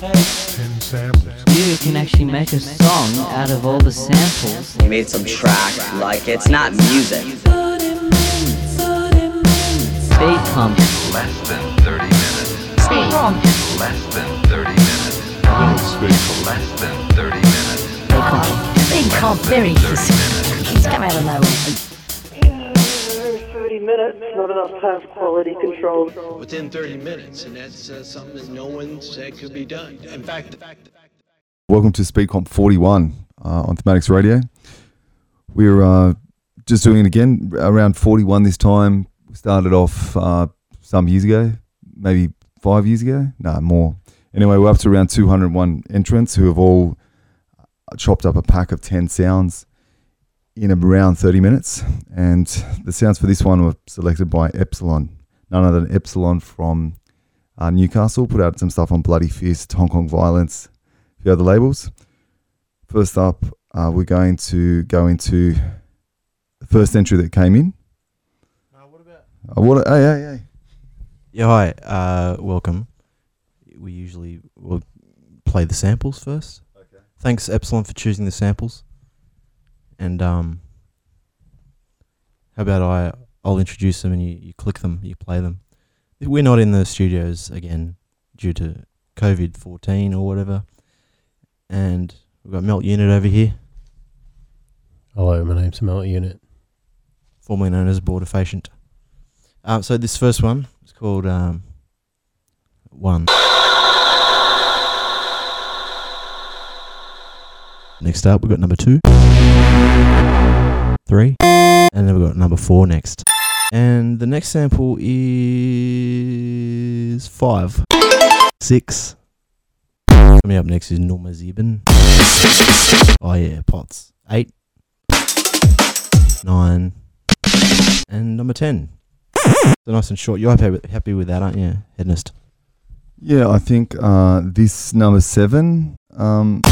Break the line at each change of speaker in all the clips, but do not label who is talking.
Ten samples.
You can actually make a song out of all the samples.
He made some track, like it's not music.
Speed pump.
Less than 30 minutes.
Speed pump.
Less than 30 minutes. Less than 30 minutes.
Speed comp. Speed comp. Very easy. He's come out of nowhere.
30 minutes, not enough time for quality control.
within 30 minutes, and that's uh, something that no one said could be done. In fact,
Welcome to SpeedComp 41 uh, on Thematics Radio. We're uh, just doing it again, around 41 this time. We started off uh, some years ago, maybe five years ago. No, more. Anyway, we're up to around 201 entrants who have all chopped up a pack of 10 sounds in around 30 minutes. And the sounds for this one were selected by Epsilon, none other than Epsilon from uh, Newcastle. Put out some stuff on Bloody Fist, Hong Kong Violence, a few other labels. First up, uh, we're going to go into the first entry that came in. what about? Uh, what? Hey, hey, hey.
Yeah, hi. Uh, welcome. We usually will play the samples first.
Okay.
Thanks, Epsilon, for choosing the samples. And um, how about I? I'll introduce them and you, you click them, you play them. We're not in the studios again due to COVID fourteen or whatever. And we've got Melt Unit over here,
Hello, my name's Melt Unit.
formerly known as Border Patient. Um, so this first one is called um, One. Next up, we've got number two, three, and then we've got number four next. And the next sample is five, six. Coming up next is Norma Zeben. Oh yeah, pots. Eight, nine, and number ten. So nice and short. You're happy with, that, aren't you, Hedonist?
Yeah, I think uh, this number seven um,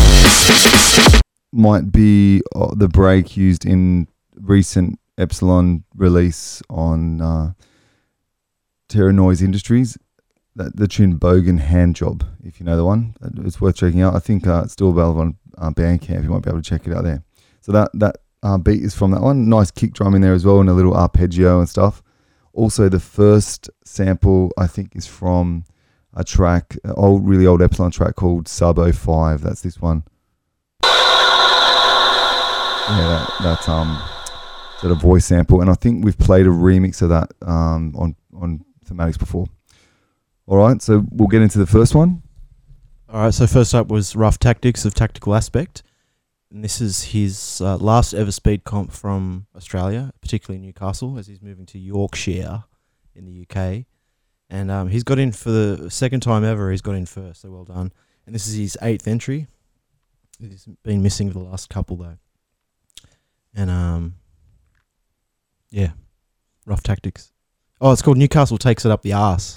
might be uh, the break used in recent Epsilon release on uh, Terra Noise Industries. That, the tune Bogan Hand Job, if you know the one, it's worth checking out. I think uh, it's still available on uh, Bandcamp. You might be able to check it out there. So that that uh, beat is from that one. Nice kick drum in there as well, and a little arpeggio and stuff. Also, the first sample I think is from a track, an old, really old Epsilon track called Sub 05. That's this one. Yeah, that, that's um, sort of voice sample, and I think we've played a remix of that um on on thematics before. All right, so we'll get into the first one.
All right. So first up was Ruff Tactics of Tactical Aspect, and this is his uh, last ever speed comp from Australia, particularly Newcastle, as he's moving to Yorkshire in the UK. And um, he's got in for the second time ever. He's got in first, so well done. And this is his eighth entry. He's been missing for the last couple though. And um, yeah, ruff tactics. Oh, it's called Newcastle takes it up the arse.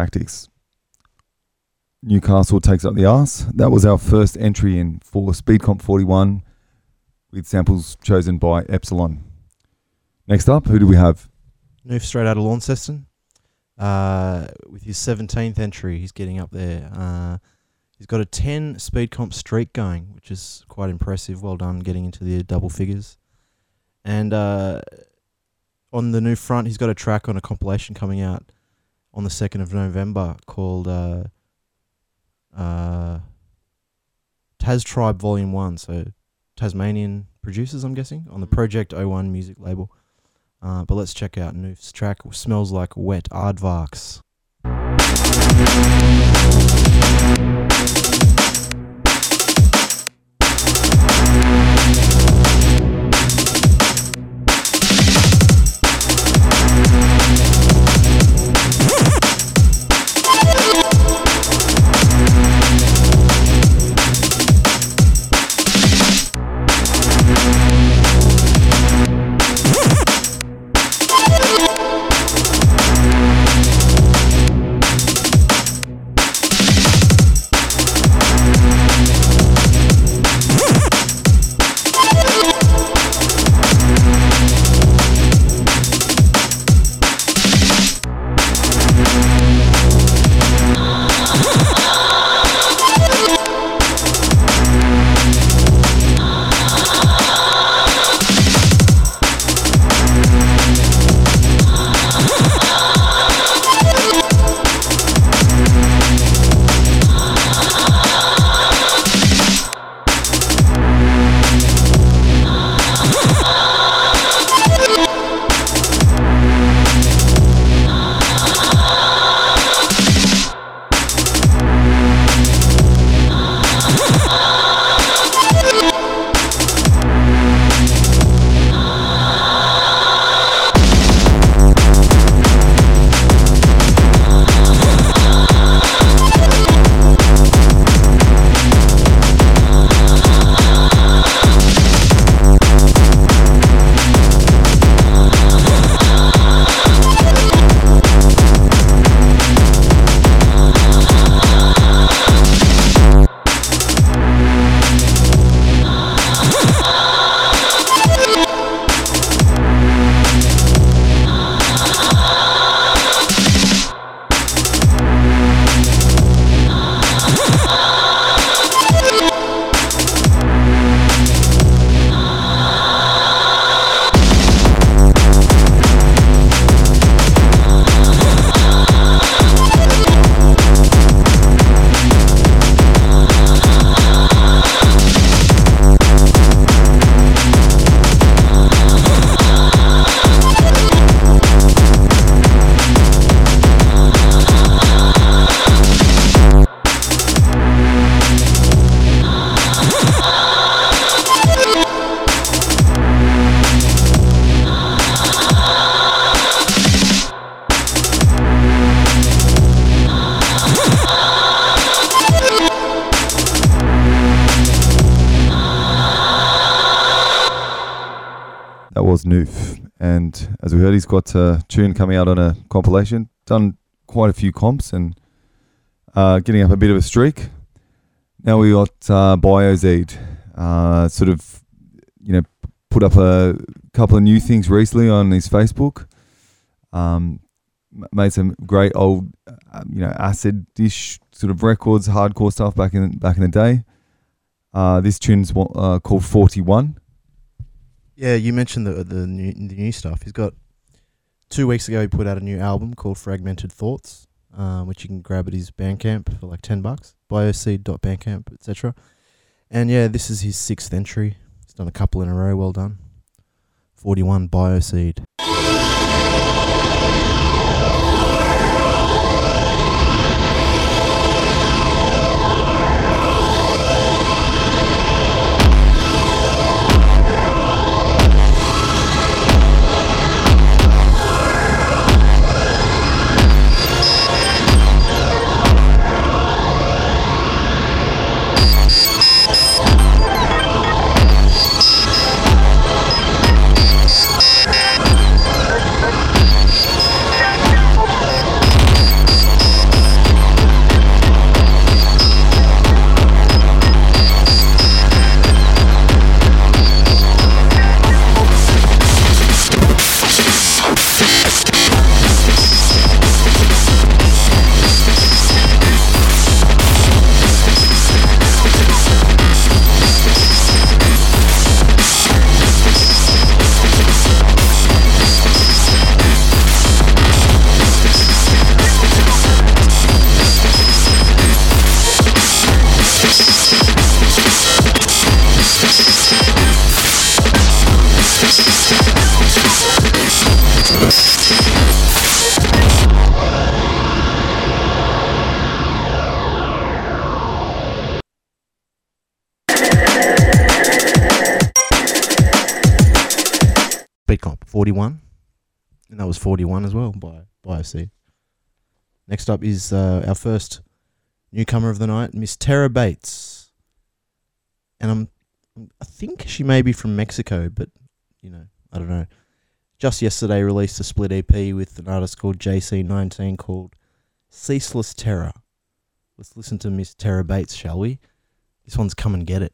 Tactics. Newcastle takes up the arse. That was our first entry in for Speed Comp 41 with samples chosen by Epsilon. Next up, who do we have?
Nufe straight out of Launceston. Uh, with his 17th entry, he's getting up there. Uh, he's got a 10 speed comp streak going, which is quite impressive. Well done getting into the double figures. And uh, on the new front, he's got a track on a compilation coming out on the 2nd of November called uh, uh, Taz Tribe Volume 1. So Tasmanian producers, I'm guessing, on the Project 01 music label. Uh, but let's check out Nufe's track. Smells like wet aardvarks.
Heard, he's got a tune coming out on a compilation. Done quite a few comps and uh, getting up a bit of a streak. Now we got uh, Bioxeed. Uh, sort of, you know, put up a couple of new things recently on his Facebook. Um, made some great old, uh, you know, acid dish sort of records, hardcore stuff back in back in the day. Uh, this tune's uh, called Forty One.
Yeah, you mentioned the the new, the new stuff. He's got two weeks ago. He put out a new album called Fragmented Thoughts, uh, which you can grab at his Bandcamp for like ten bucks. Bioxeed.bandcamp, etc. And yeah, this is his sixth entry. He's done a couple in a row. Well done. Forty-one
Bioxeed.
41. And that was 41 as well by, by OC. Next up is uh, our first newcomer of the night, Miss Terra Bates. And I'm, I think she may be from Mexico, but, you know, I don't know. Just yesterday released a split EP with an artist called JC19 called Ceaseless Terror. Let's listen to Miss Terra Bates, shall we? This one's Come and Get It.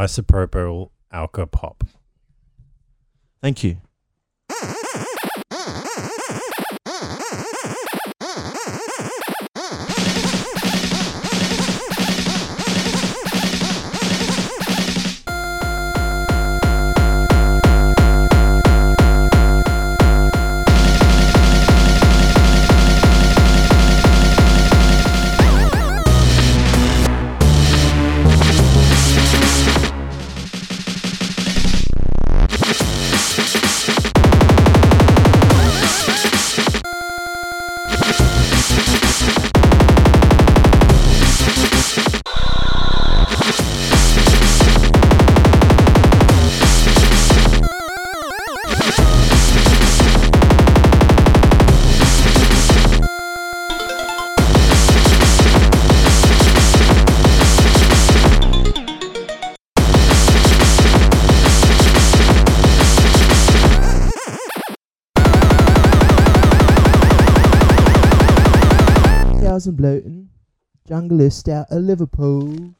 Isopropyl Alka Pop.
Thank you.
Junglist out of Liverpool.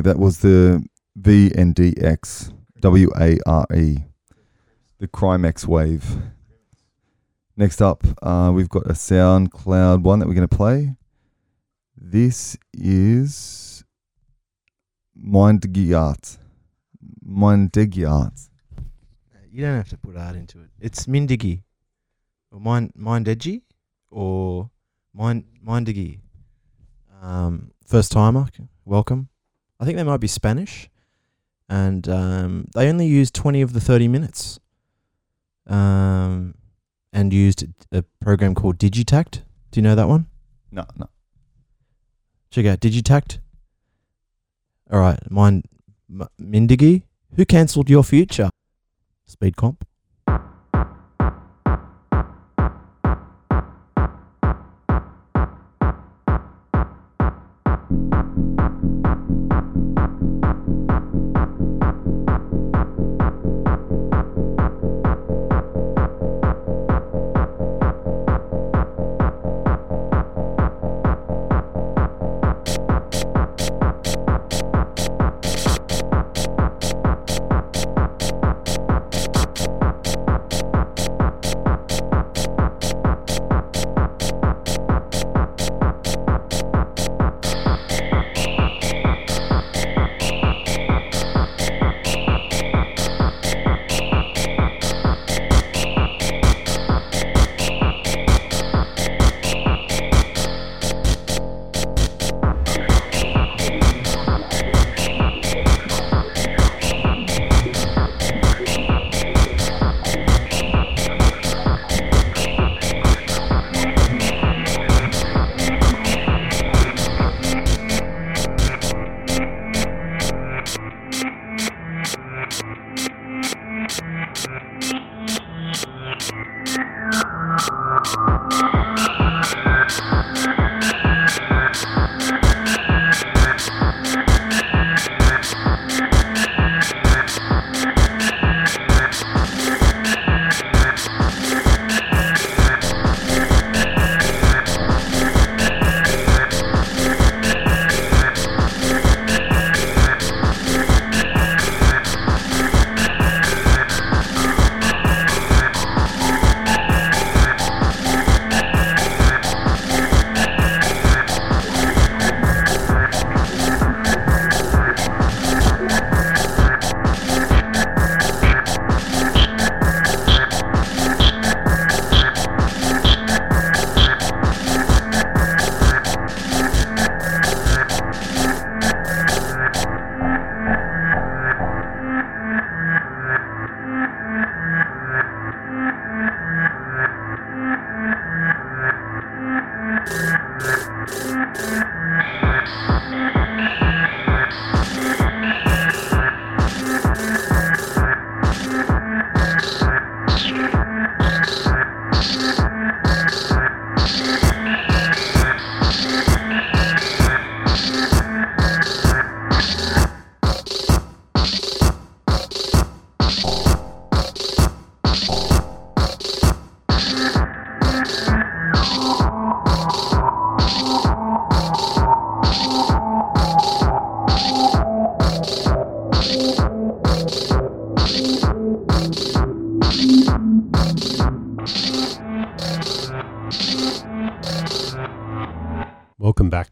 That was the VNDX W A R E, the Crimex wave. Next up, uh, we've got a SoundCloud one that we're going to play. This is Mindegiart. Mindegiart.
You don't have to put art into it. It's Mindigi, or Mind Mindegi, or Mind Mindigi. Um, first timer, welcome. I think they might be Spanish, and um, they only used twenty of the thirty minutes. Um, and used a program called Digitakt. Do you know that one?
No, no.
Check out Digitakt. All right, mine M- Mindigi. Who cancelled your future? Speed comp.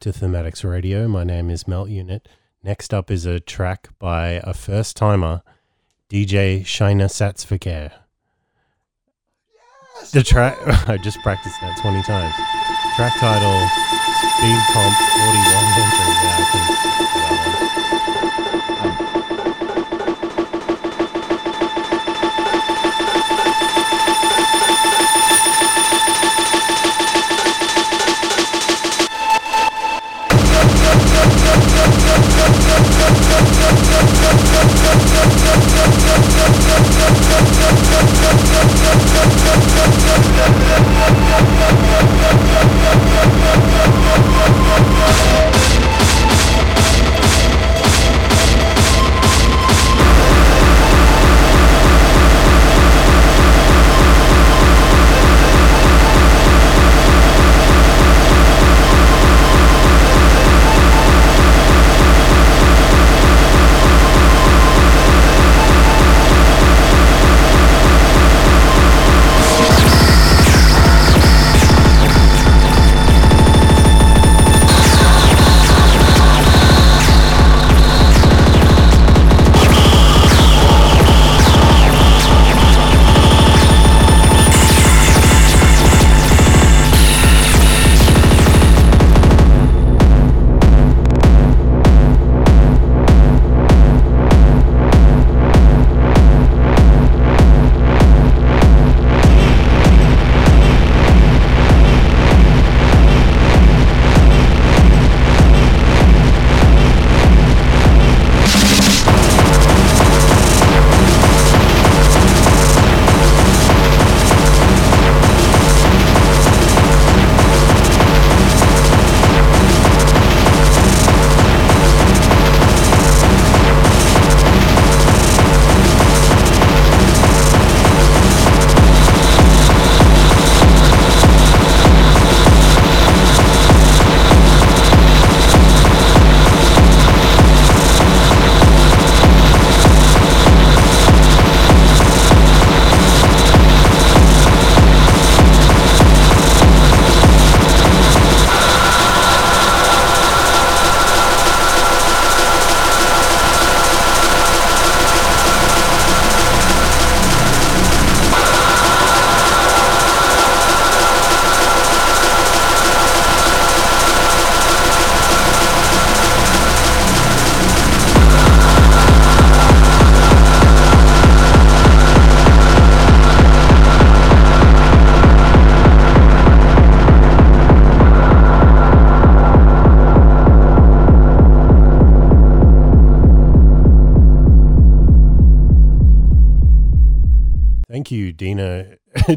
To Thematics Radio. My name is Melt Unit. Next up is a track by a first timer, DJ Schienenersatzverkehr. The track, I just practiced that 20 times. Track title Speed Comp 41 Entry. Yeah, I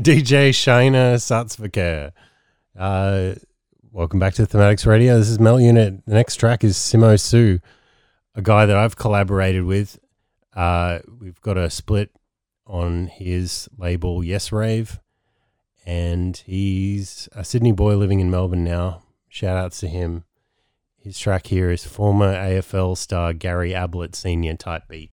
DJ Schienenersatzverkehr. Uh, welcome back to Thematics Radio. This is Mel Unit. The next track is Simo Soo, a guy that I've collaborated with. Uh, we've got a split on his label Yes Rave, and he's a Sydney boy living in Melbourne now. Shout outs to him. His track here is former AFL star Gary Ablett Senior type beat.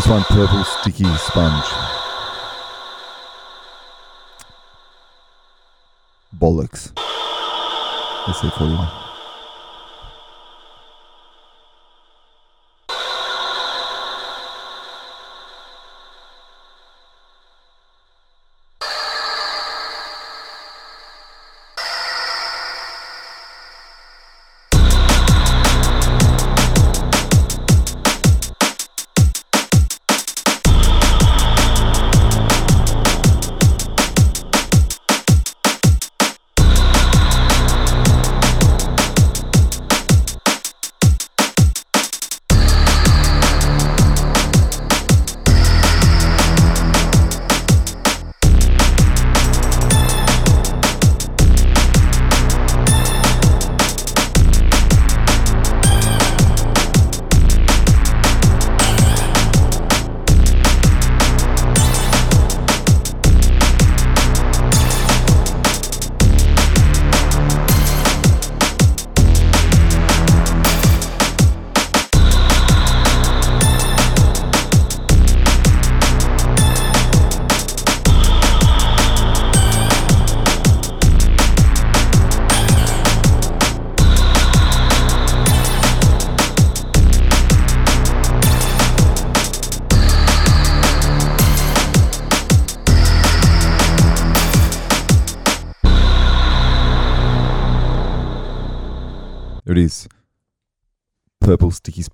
This one, Purple Sticky Sponge. Bollocks. SC41.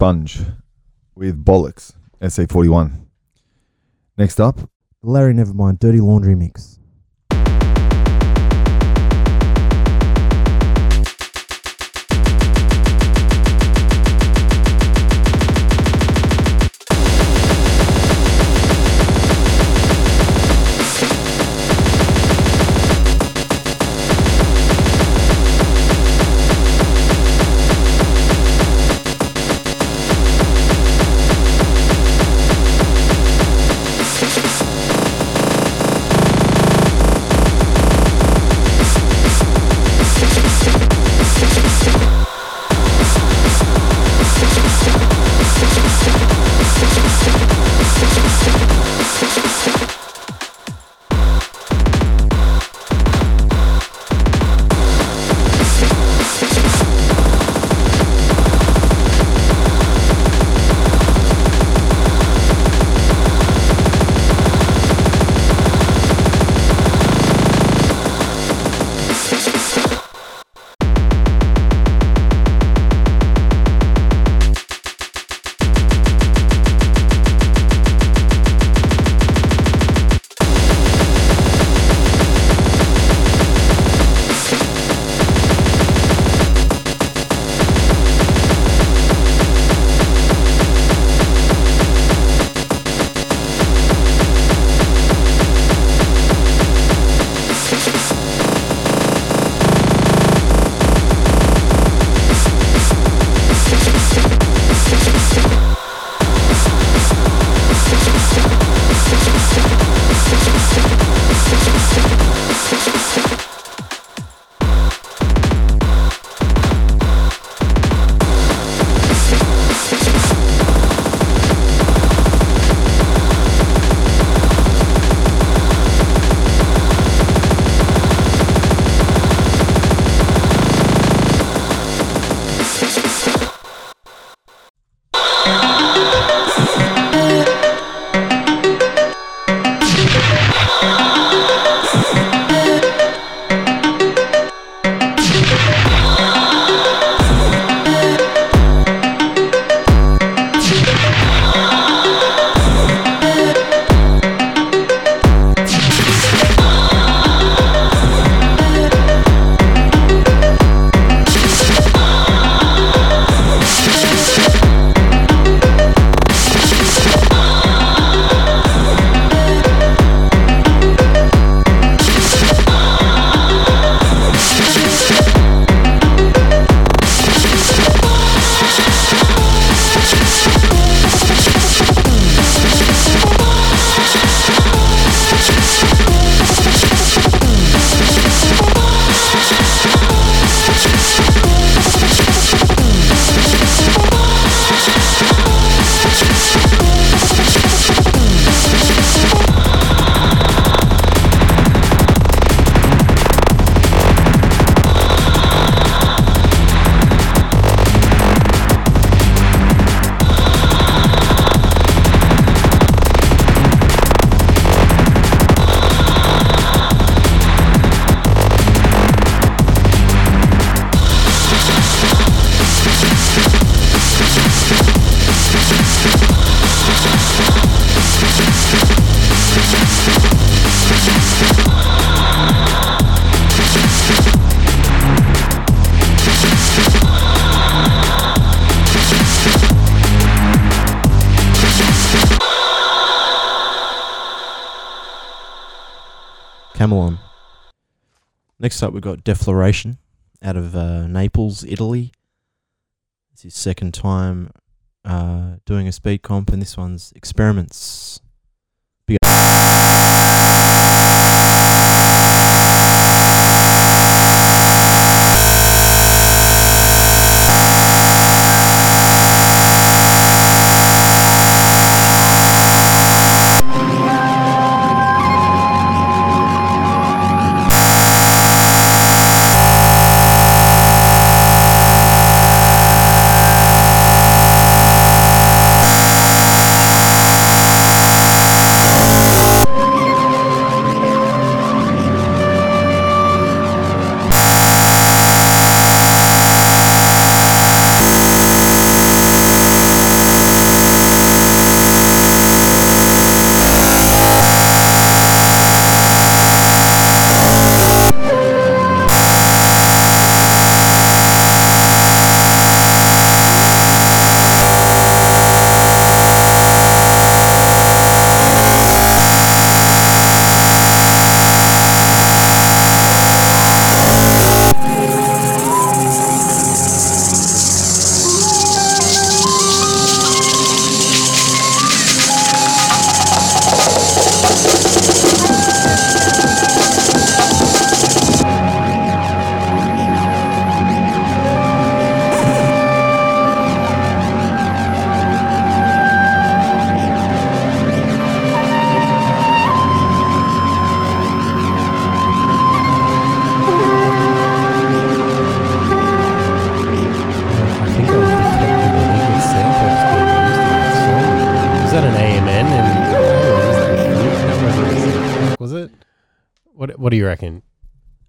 Sponge with Bollocks. SA41. Next up,
Larry Nevermind Dirty Laundry Mix. Next up, we've got Defloration out of uh, Naples, Italy. It's his second time uh, doing a speed comp, and this one's Experiments.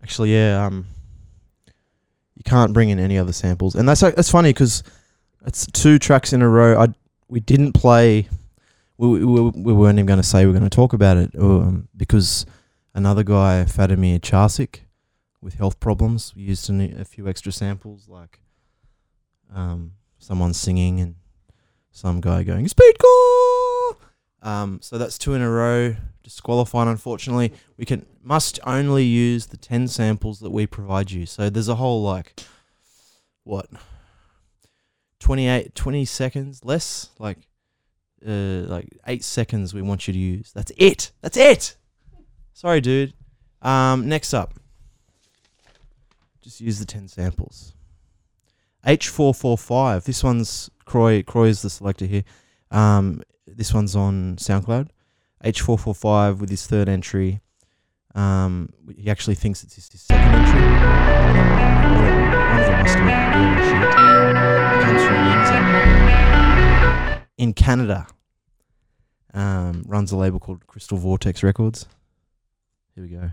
Actually, yeah. Um, you can't bring in any other samples, and that's that's funny because it's two tracks in a row. I we didn't play. We we, we weren't even going to say we are going to talk about it um, because another guy, Fatimir Charsik, with health problems, used a few extra samples like um, someone singing and some guy going speedcore. Um, so that's two in a row, disqualified. Unfortunately, we can must only use the ten samples that we provide you. So there's a whole like what 28, 20 seconds less, like uh, like eight seconds. We want you to use. That's it. That's it. Sorry, dude. Um, next up, just use the ten samples. H445. This one's Croy. Croy is the selector here. Um, this one's on SoundCloud. H445 with his third entry. Um, he actually thinks it's his, his second entry. In Canada. Um, runs a label called Crystal Vortex Records. Here we go.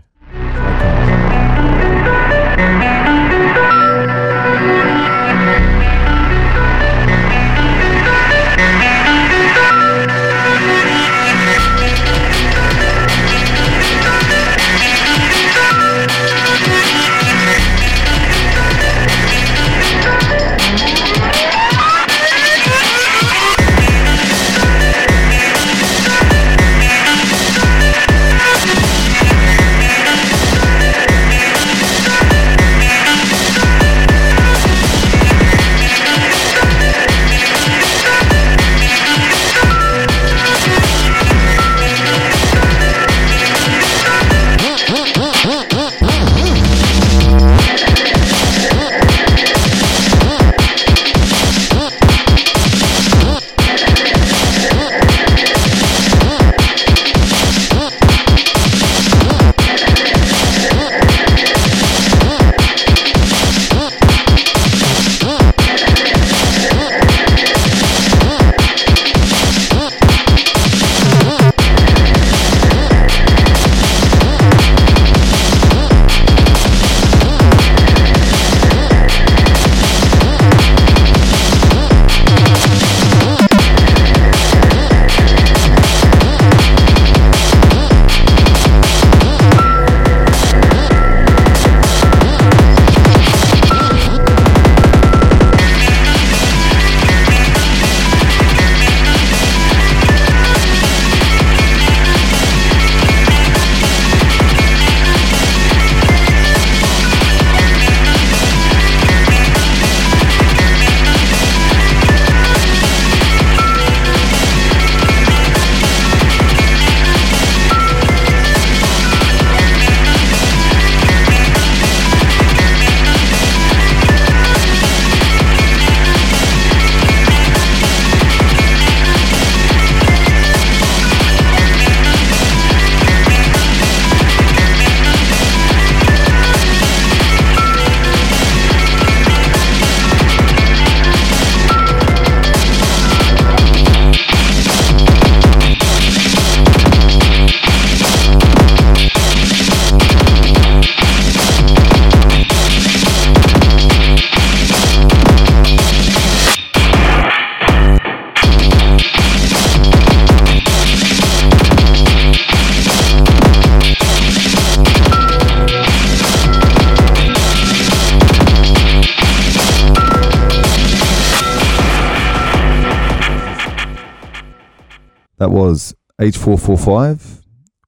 That was H445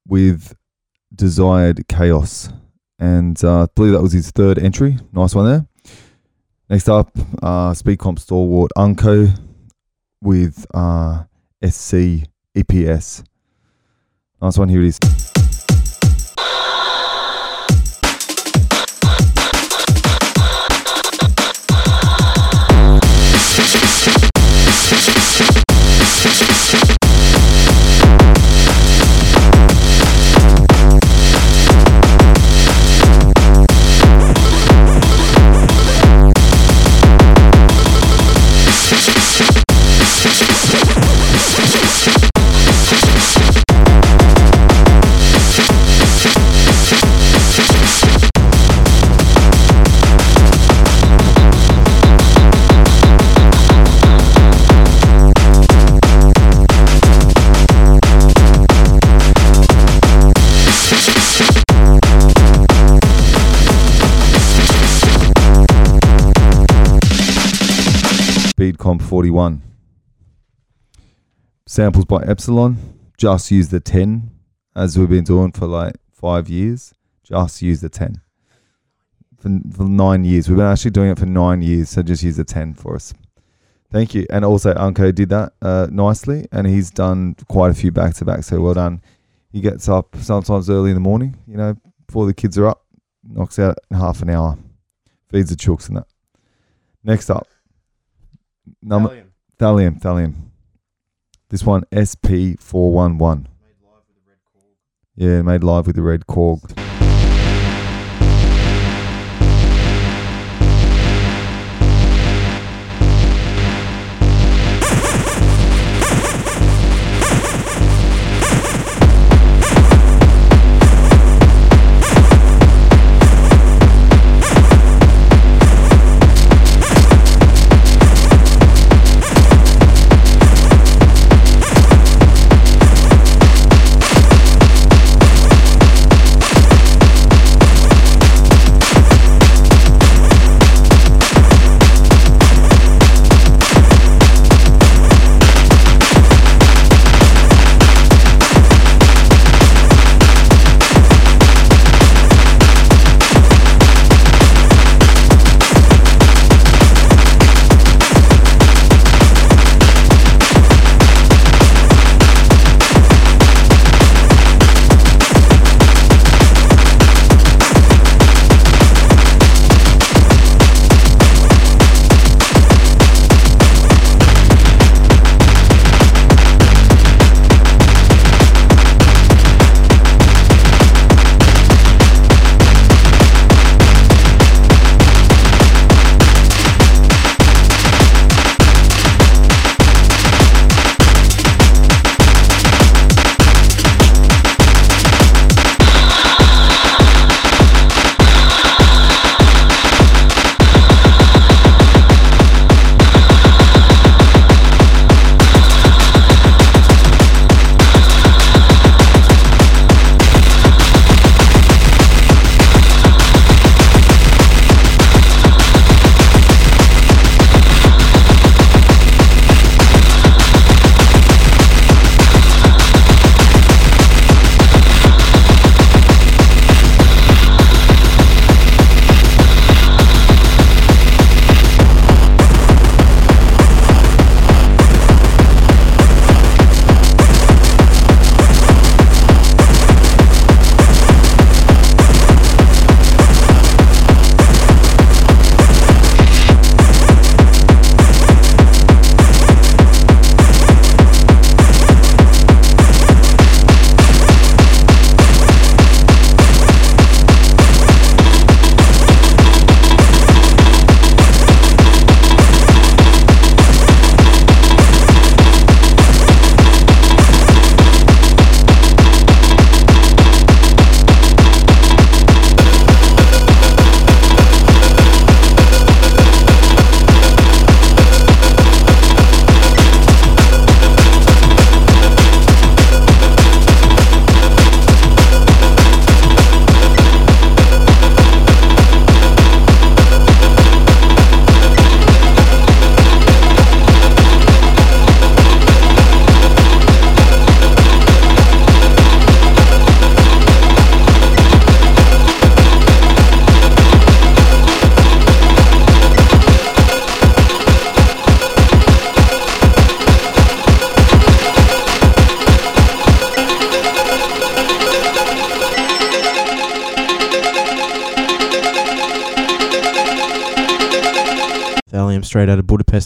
with Desired Chaos. And uh, I believe that was his third entry. Nice one there. Next up, uh, Speed Comp Stalwart Unko with uh, SC EPS. Nice one. Here it is. Comp 41. Samples by Epsilon. Just use the 10 as we've been doing for like five years. Just use the 10. For, for nine years. We've been actually doing it for nine years, so just use the 10 for us. Thank you. And also, Unko did that uh, nicely, and he's done quite a few back to back, so well done. He gets up sometimes early in the morning, you know, before the kids are up, knocks out in half an hour, feeds the chooks and that. Next up, number Thalium, Thalium. This one SP411. Yeah, made live with the red Korg.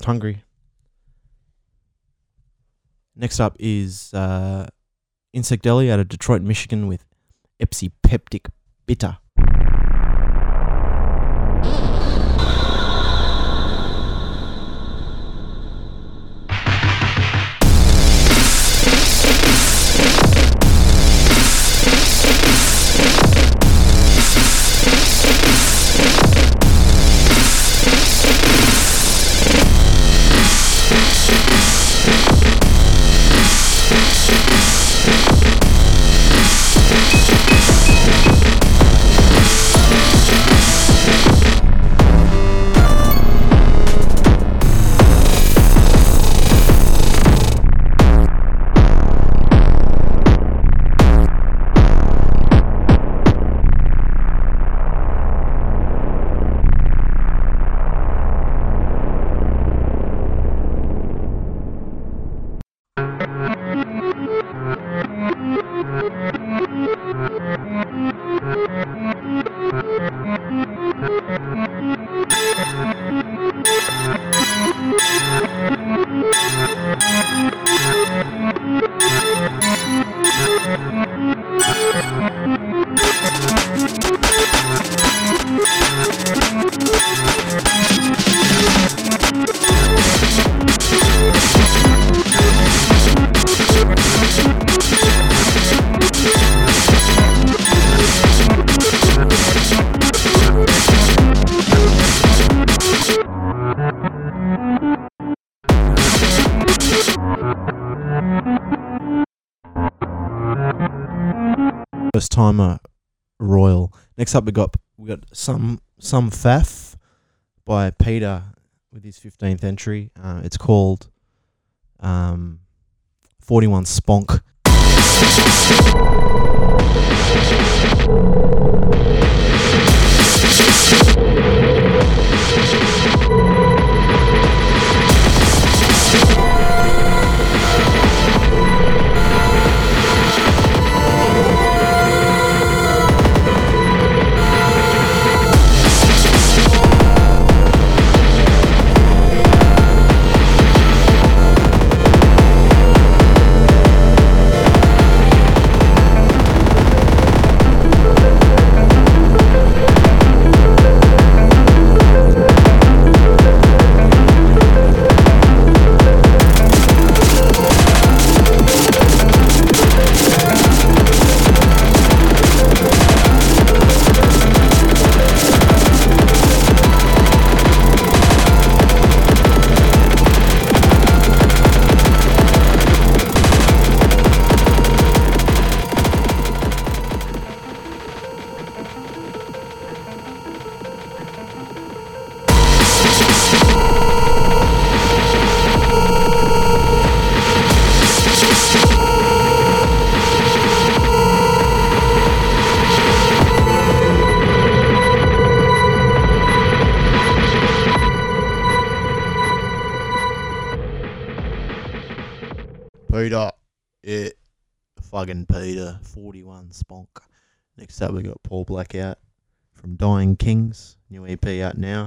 Budapest, Hungary. Next up is uh, Insect Deli out of Detroit, Michigan with Epsi Peptic Bitter. Next up we got we got some some faff by Peter with his fifteenth entry. Uh, it's called um, Forty One Sponk. Next up we got Paul Blackout from Dying Kings, new EP out now.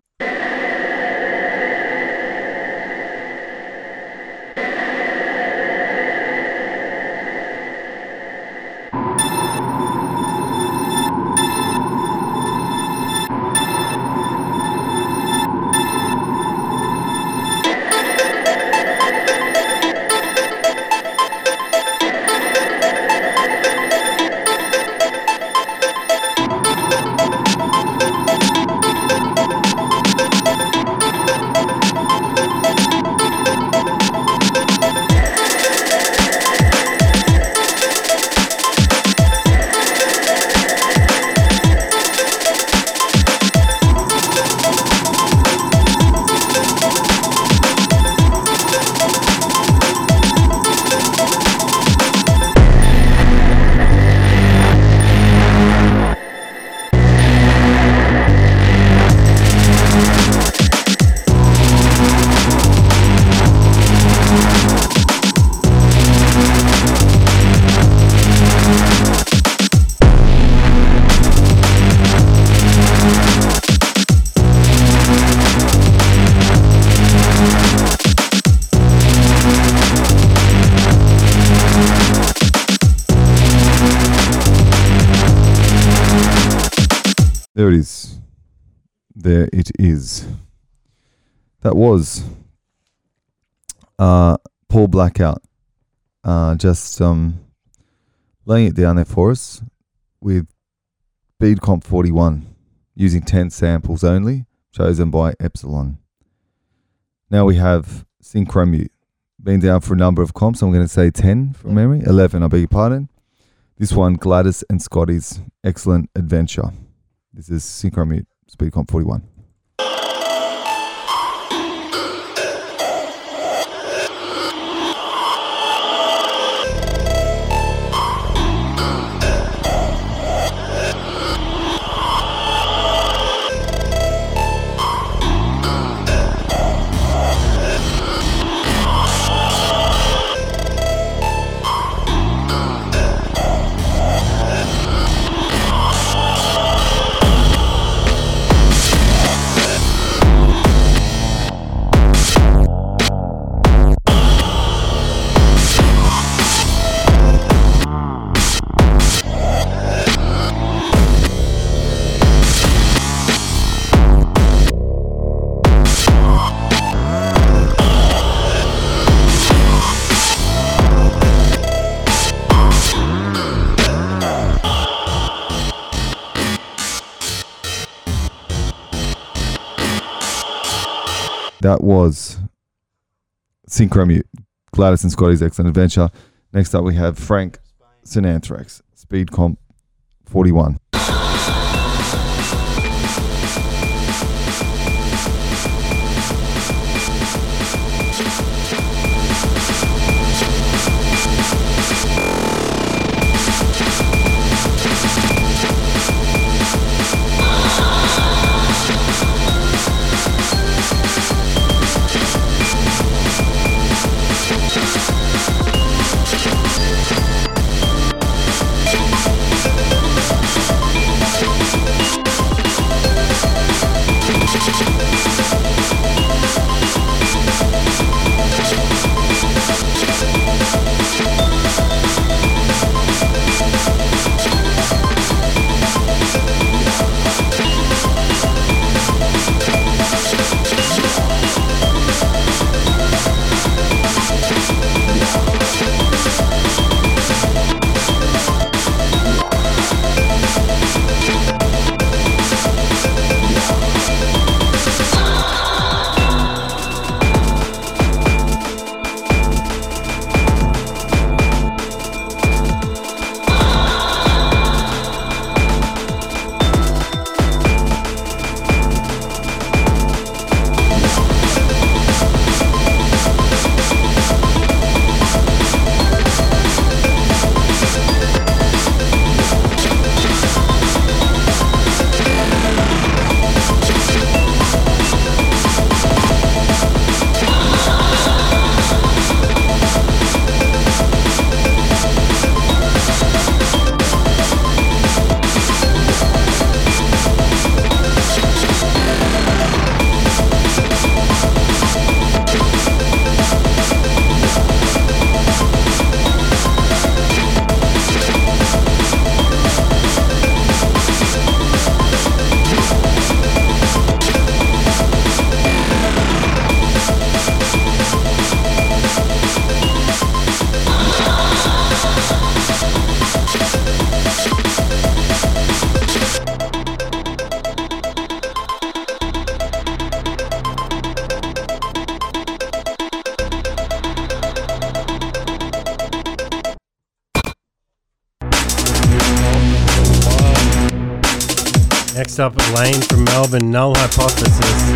Was uh, Paul Blackout. Uh, just um, laying it down there for us with Bead Comp 41 using 10 samples only, chosen by Epsilon. Now we have Synchromute. Been down for a number of comps. I'm going to say 10 from memory. 11, I beg your pardon. This one, Gladys and Scotty's Excellent Adventure. This is Synchromute, Speed Comp 41. That was Synchromute, Gladys and Scotty's Excellent Adventure. Next up, we have Frank Sinanthrax, Speed Comp 41.
Lane from Melbourne, Null Hypothesis.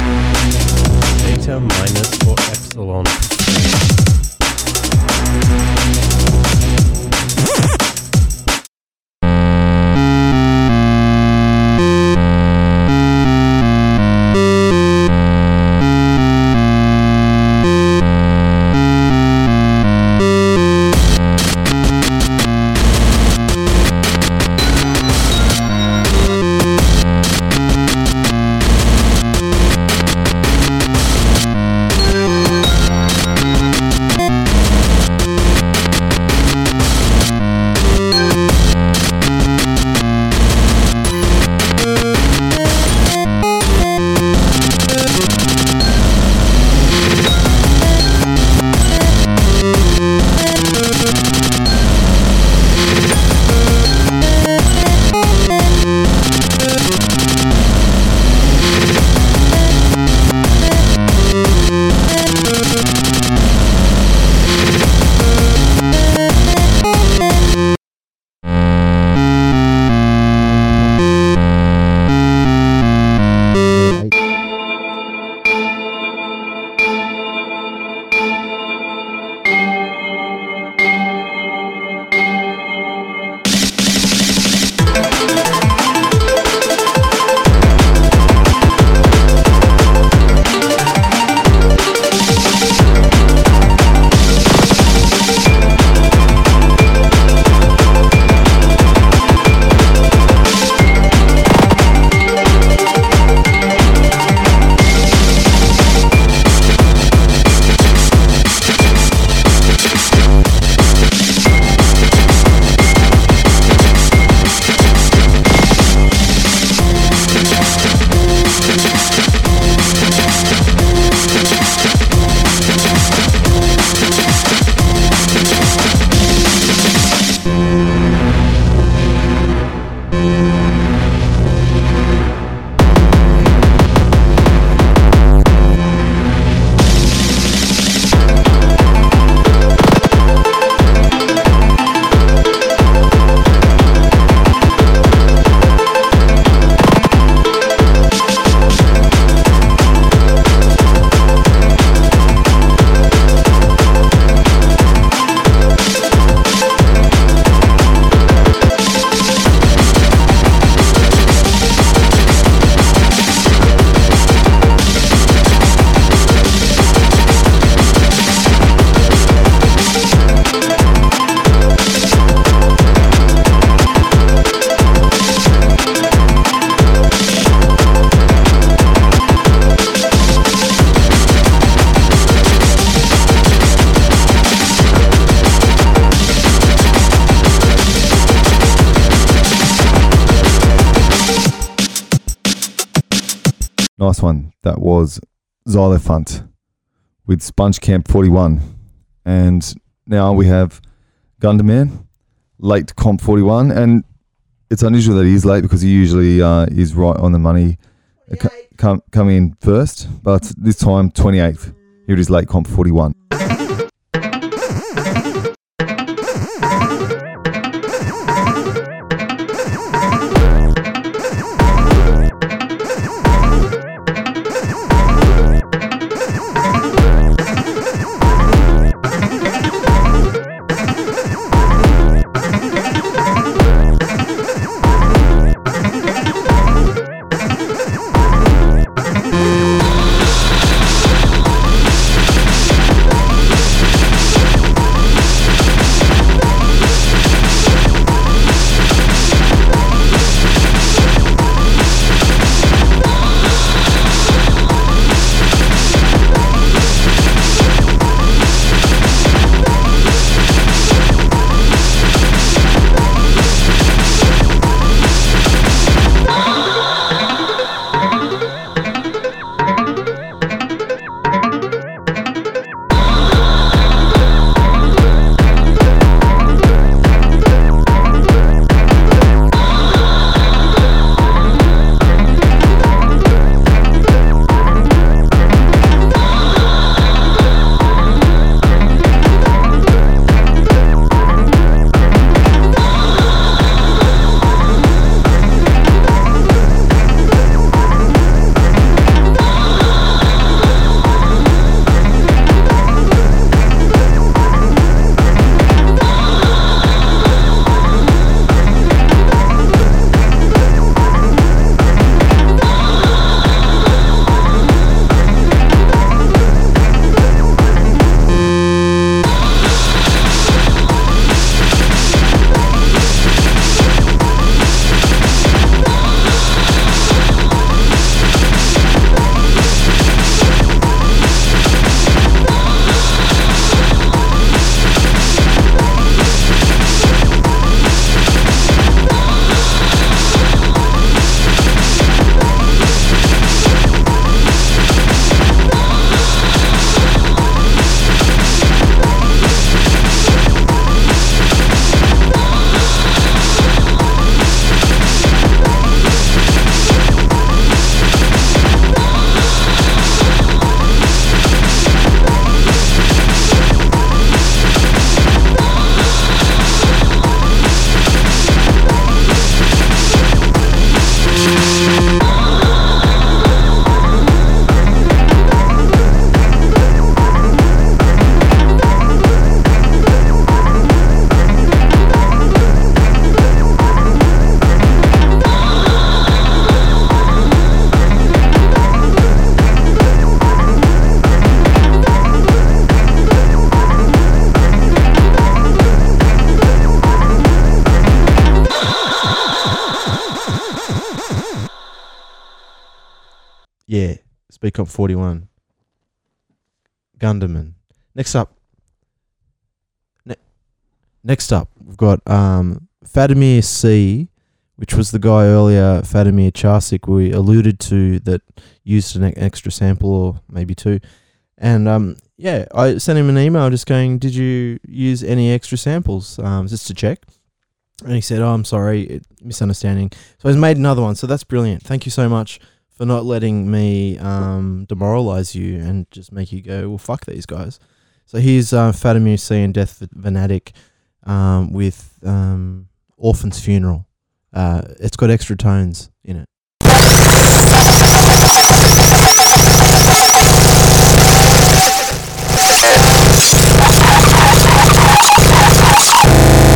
Xylofunt with Sponge Camp 41. And now we have Gunderman, late comp 41. And it's unusual that he is late because he usually uh, is right on the money, uh, come, come in first. But this time, 28th. Here it is, late comp 41.
Up 41. Gunderman. Next up. Ne- next up, we've got um, Fademir C, which was the guy earlier, Fademir Charsik, we alluded to that used an extra sample or maybe two. And um, yeah, I sent him an email just going, Did you use any extra samples? Um, just to check. And he said, Oh, I'm sorry, misunderstanding. So he's made another one. So that's brilliant. Thank you so much for not letting me um, demoralize you and just make you go, well, fuck these guys. So here's uh, C and Death Fanatic um, with um, Orphan's Funeral. Uh, it's got extra tones in it.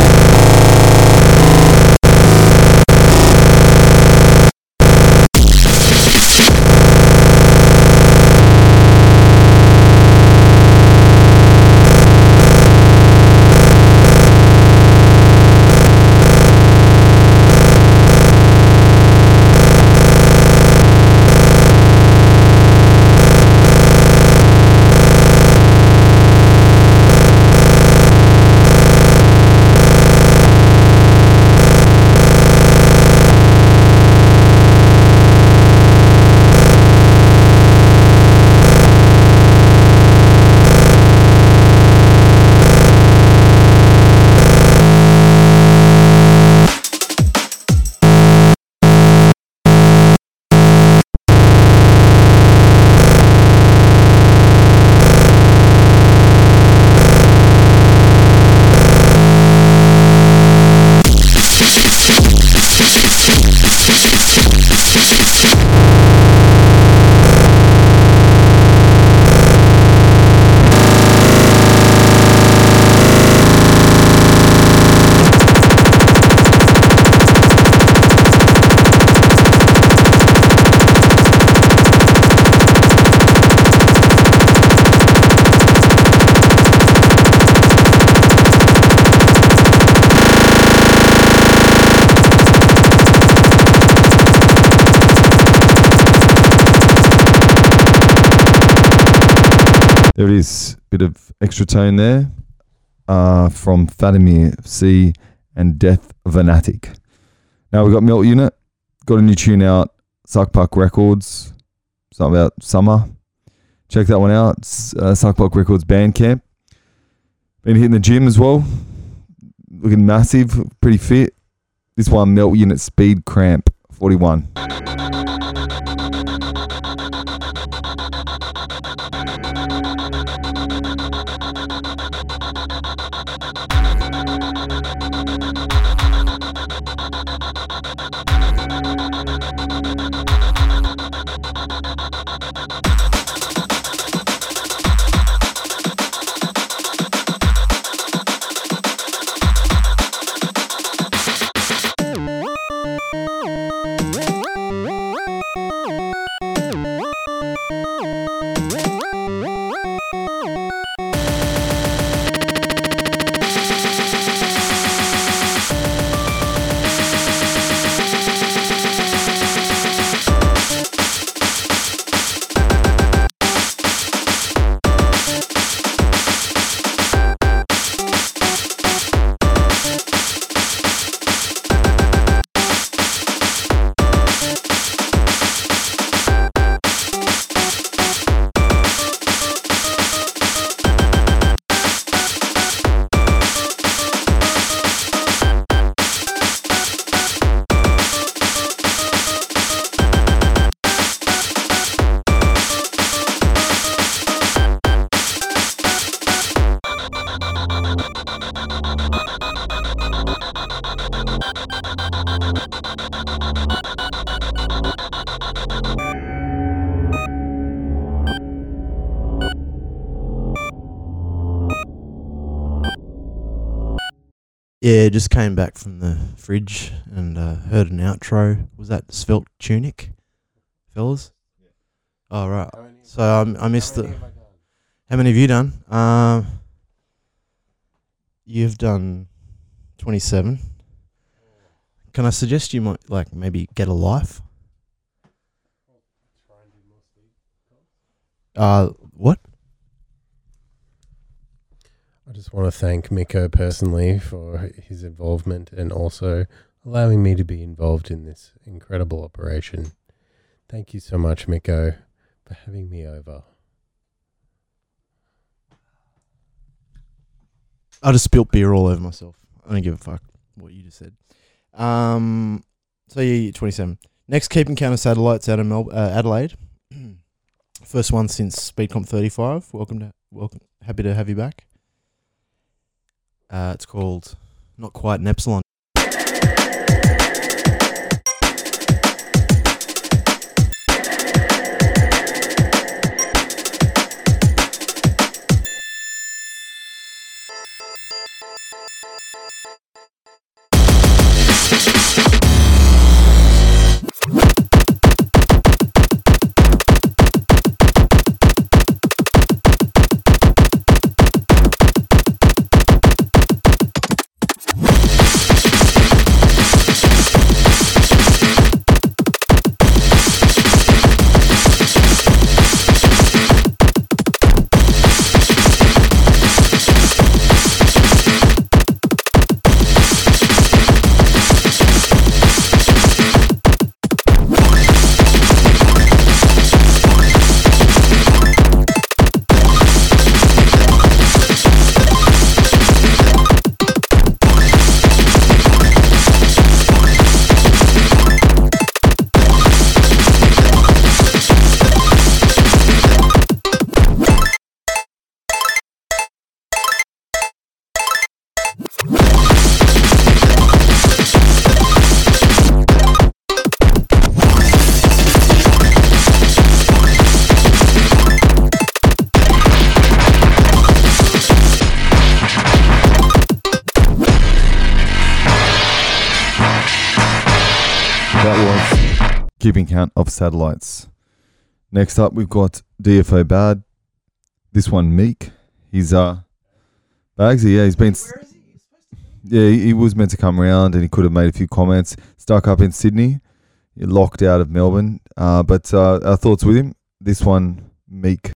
There it is. Bit of extra tone there uh, from Fademir C and Death Venatic. Now we've got Melt Unit. Got a new tune out. Suck Puck Records. Something about summer. Check that one out. It's, uh, Suck Puck Records Bandcamp. Been hitting the gym as well. Looking massive. Pretty fit. This one, Melt Unit Speed Cramp 41.
Yeah, just came back from the fridge and uh, heard an outro. Was that Svelte Tunic, fellas? Oh right. So um, I missed the. How many have you done? Um, you've done twenty-seven. Can I suggest you might like maybe get a life? Uh, what?
Just want to thank Miko personally for his involvement and also allowing me to be involved in this incredible operation. Thank you so much, Miko, for having me over.
I just spilt beer all over myself. I don't give a fuck what you just said. Um, so yeah, you're 27. Next, Keeping Count Of Satellites out of Mel- uh, Adelaide. First one since Speedcomp 35. Welcome to welcome. Happy to have you back. Uh, it's called not quite an epsilon.
Count of satellites. Next up, we've got DFO Bad. This one, Meek. He's uh, Bagsy. Yeah, he's been. Yeah, he, he was meant to come around, and he could have made a few comments. Stuck up in Sydney, locked out of Melbourne. Uh, but uh, our thoughts with him. This one, Meek.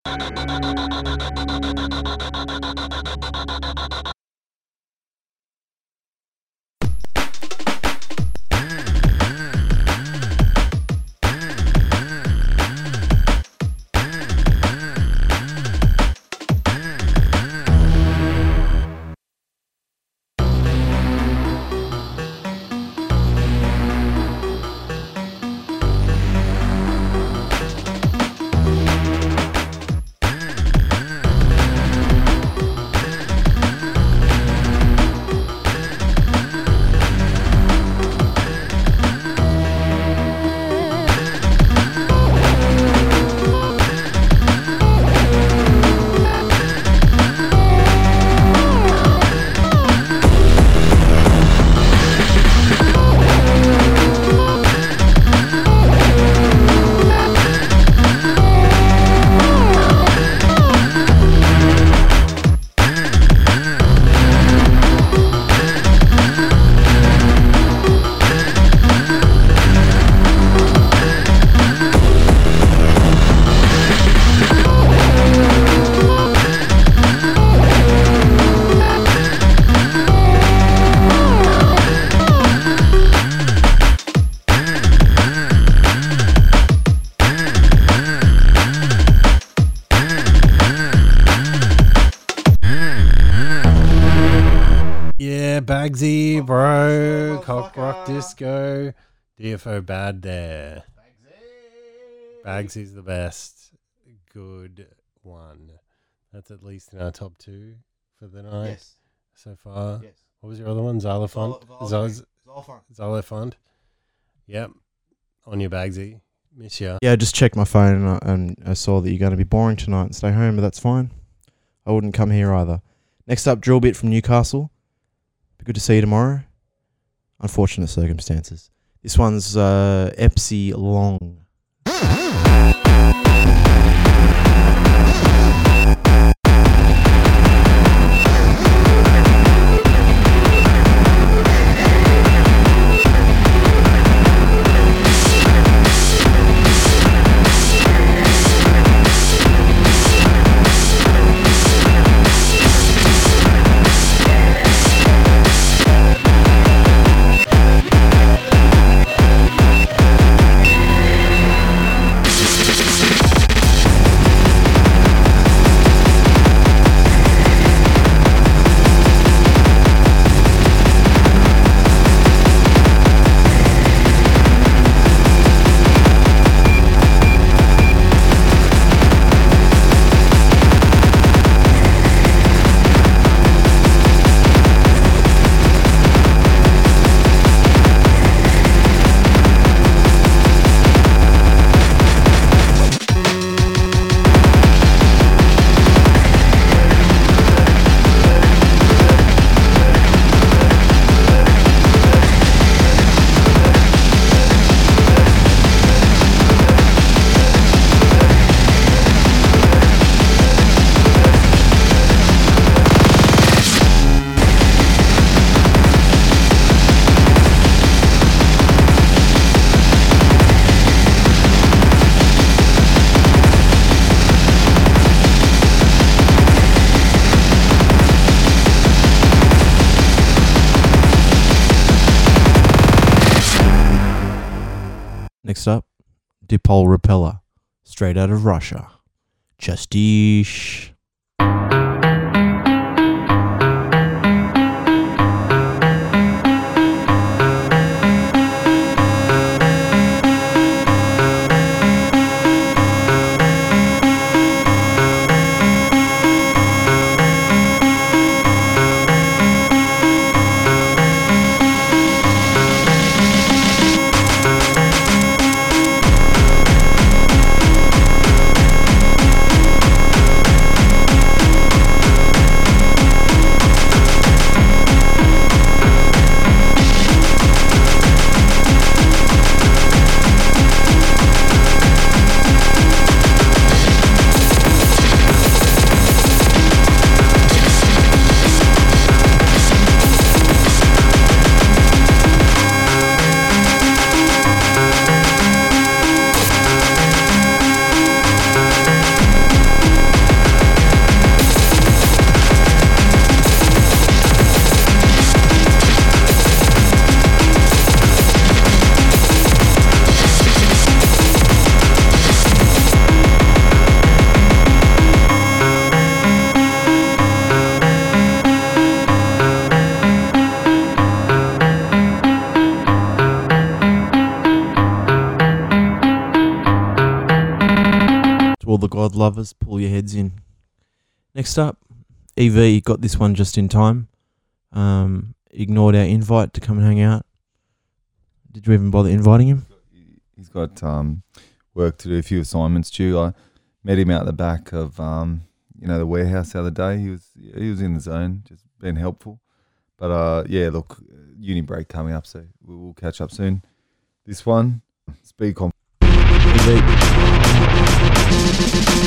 DFO bad there. Bagsy. Bagsy's the best. Good one. That's at least in our top two for the night so far.
Yes.
What was your other one? Xylophone? Xyz- Xylophone. Yep. On your Bagsy. Miss ya.
Yeah, I just checked my phone and I, and I saw that you're going to be boring tonight and stay home, but that's fine. I wouldn't come here either. Next up, Drill Bit from Newcastle. Be good to see you tomorrow. Unfortunate circumstances. This one's uh, Epsy Long. Dipole Repeller, straight out of Russia. Justice. Lovers, pull your heads in. Next up, EV got this one just in time. Um, ignored our invite to come and hang out. Did you even bother inviting him?
He's got um, work to do, a few assignments due. I met him out the back of um, you know the warehouse the other day. He was he was in the zone, just being helpful. But uh, yeah, look, uni break coming up, so we will catch up soon. This one, speed comp.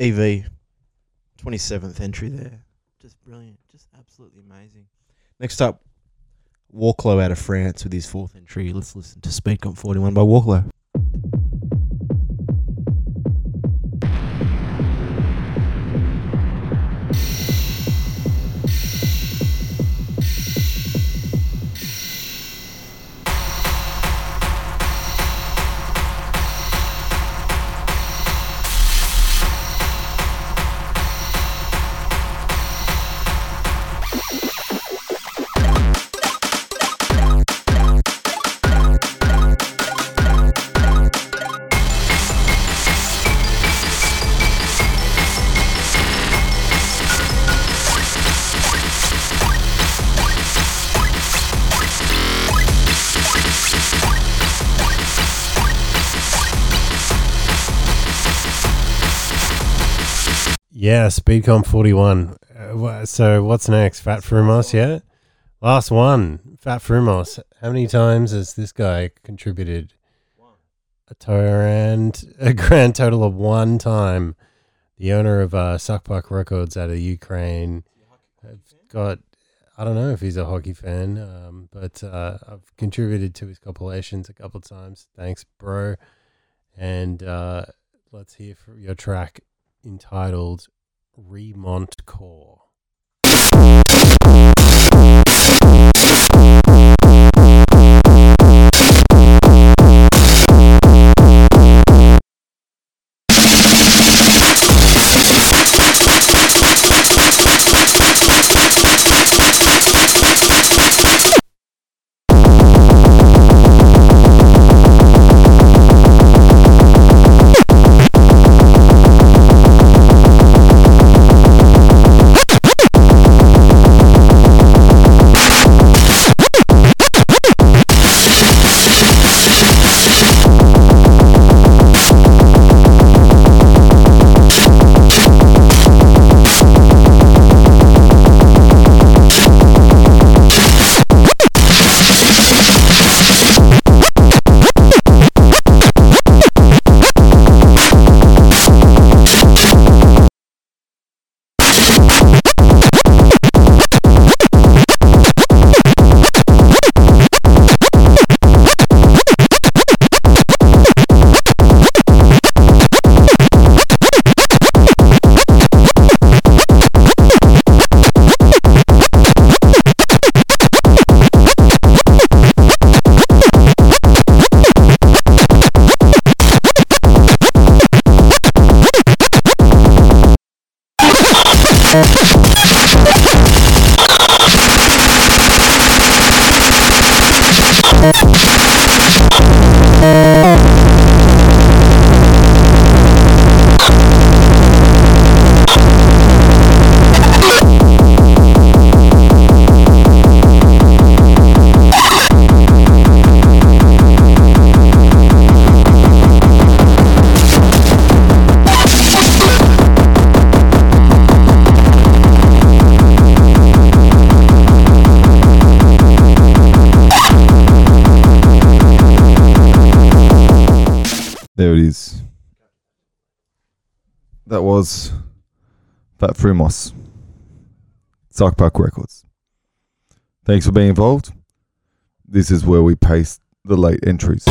EV, 27th entry there. Just brilliant. Just absolutely amazing. Next up, Warklo out of France with his fourth entry. Let's listen to Speed Comp 41 by Warklo.
Yeah, Speedcomp 41. Uh, so what's next? Fat Frumos, yeah? Last one. Fat Frumos. How many times has this guy contributed? A grand, a grand total of one time. The owner of uh, Suckbuck Records out of Ukraine. I've got, I don't know if he's a hockey fan, um, but uh, I've contributed to his compilations a couple of times. Thanks, bro. And uh, let's hear from your track entitled Remont Core.
Sock Park Records. Thanks for being involved. This is where we paste the late entries.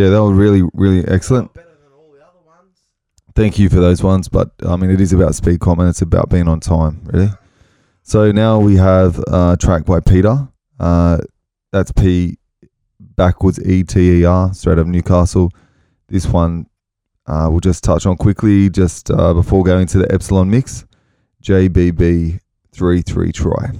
Yeah, that was really, really excellent. Thank you for those ones, but I mean, it is about Speedcomp and it's about being on time, really. So now we have a track by Peter. Uh, that's P backwards E T E R, straight out of Newcastle. This one uh, we'll just touch on quickly, just uh, before going to the Epsilon mix. JBB 3 3 try.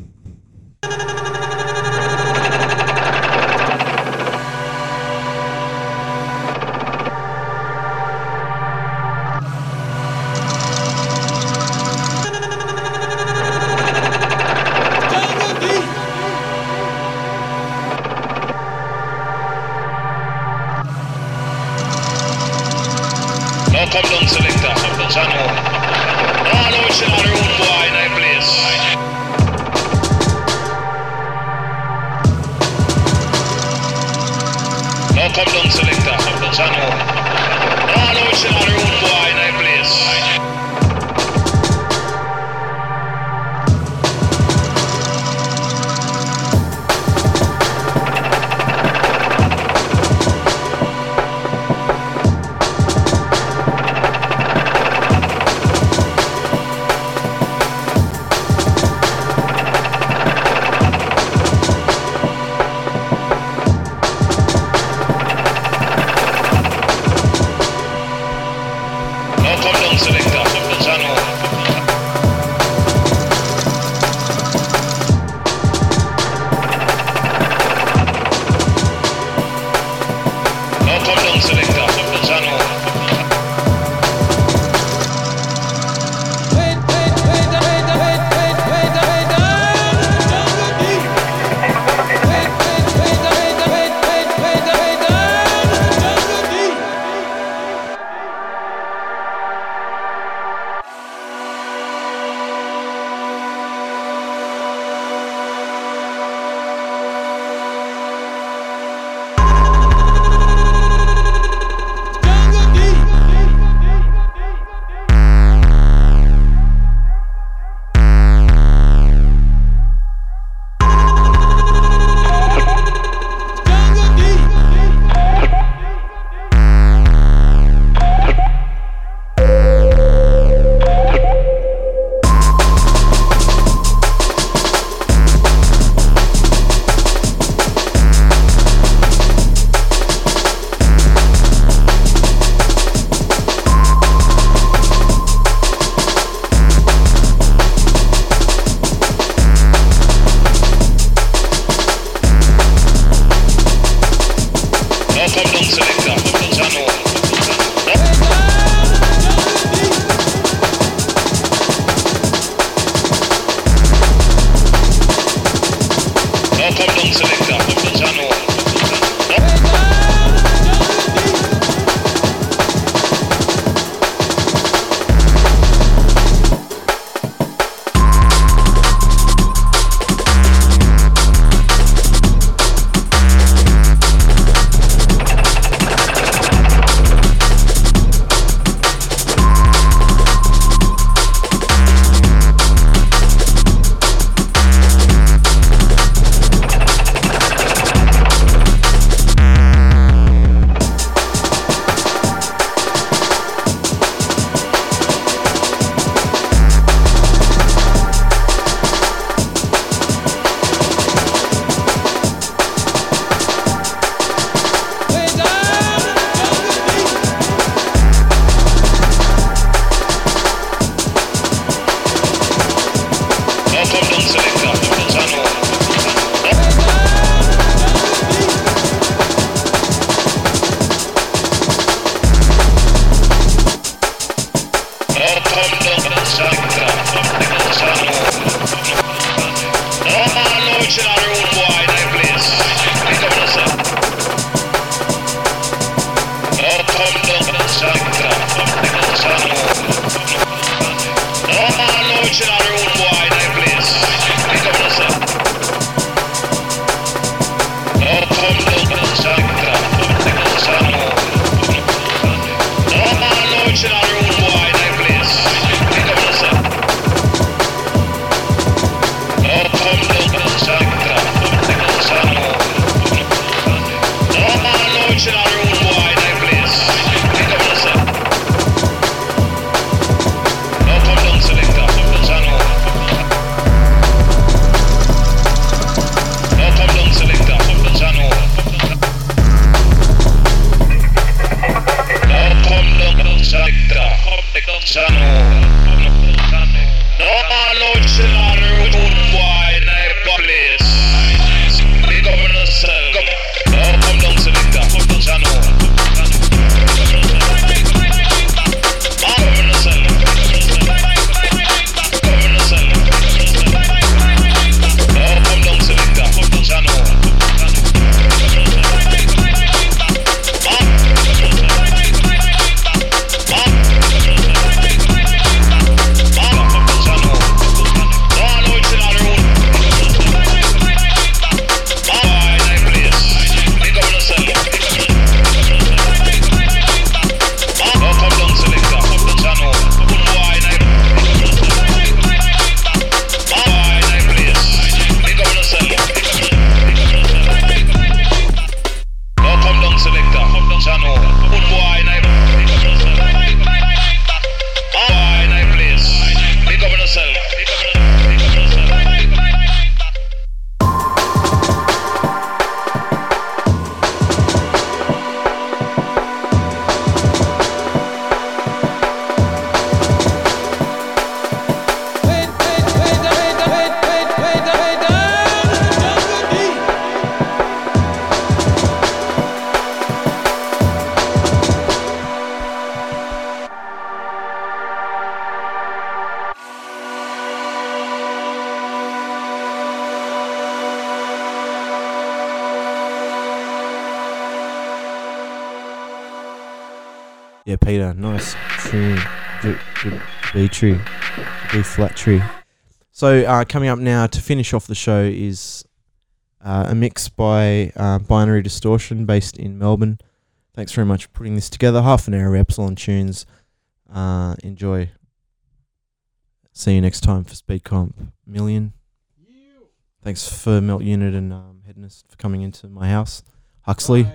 B flat tree. So uh, coming up now to finish off the show is uh, a mix by uh, Binary Distortion, based in Melbourne. Thanks very much for putting this together. Half an hour of Epsilon tunes. Uh, enjoy. See you next time for Speedcomp Million. Thanks for Melt Unit and um, Hedonist for coming into my house. Huxley,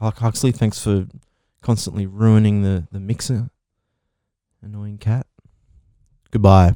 Huxley, thanks for constantly ruining the, the mixer. Goodbye.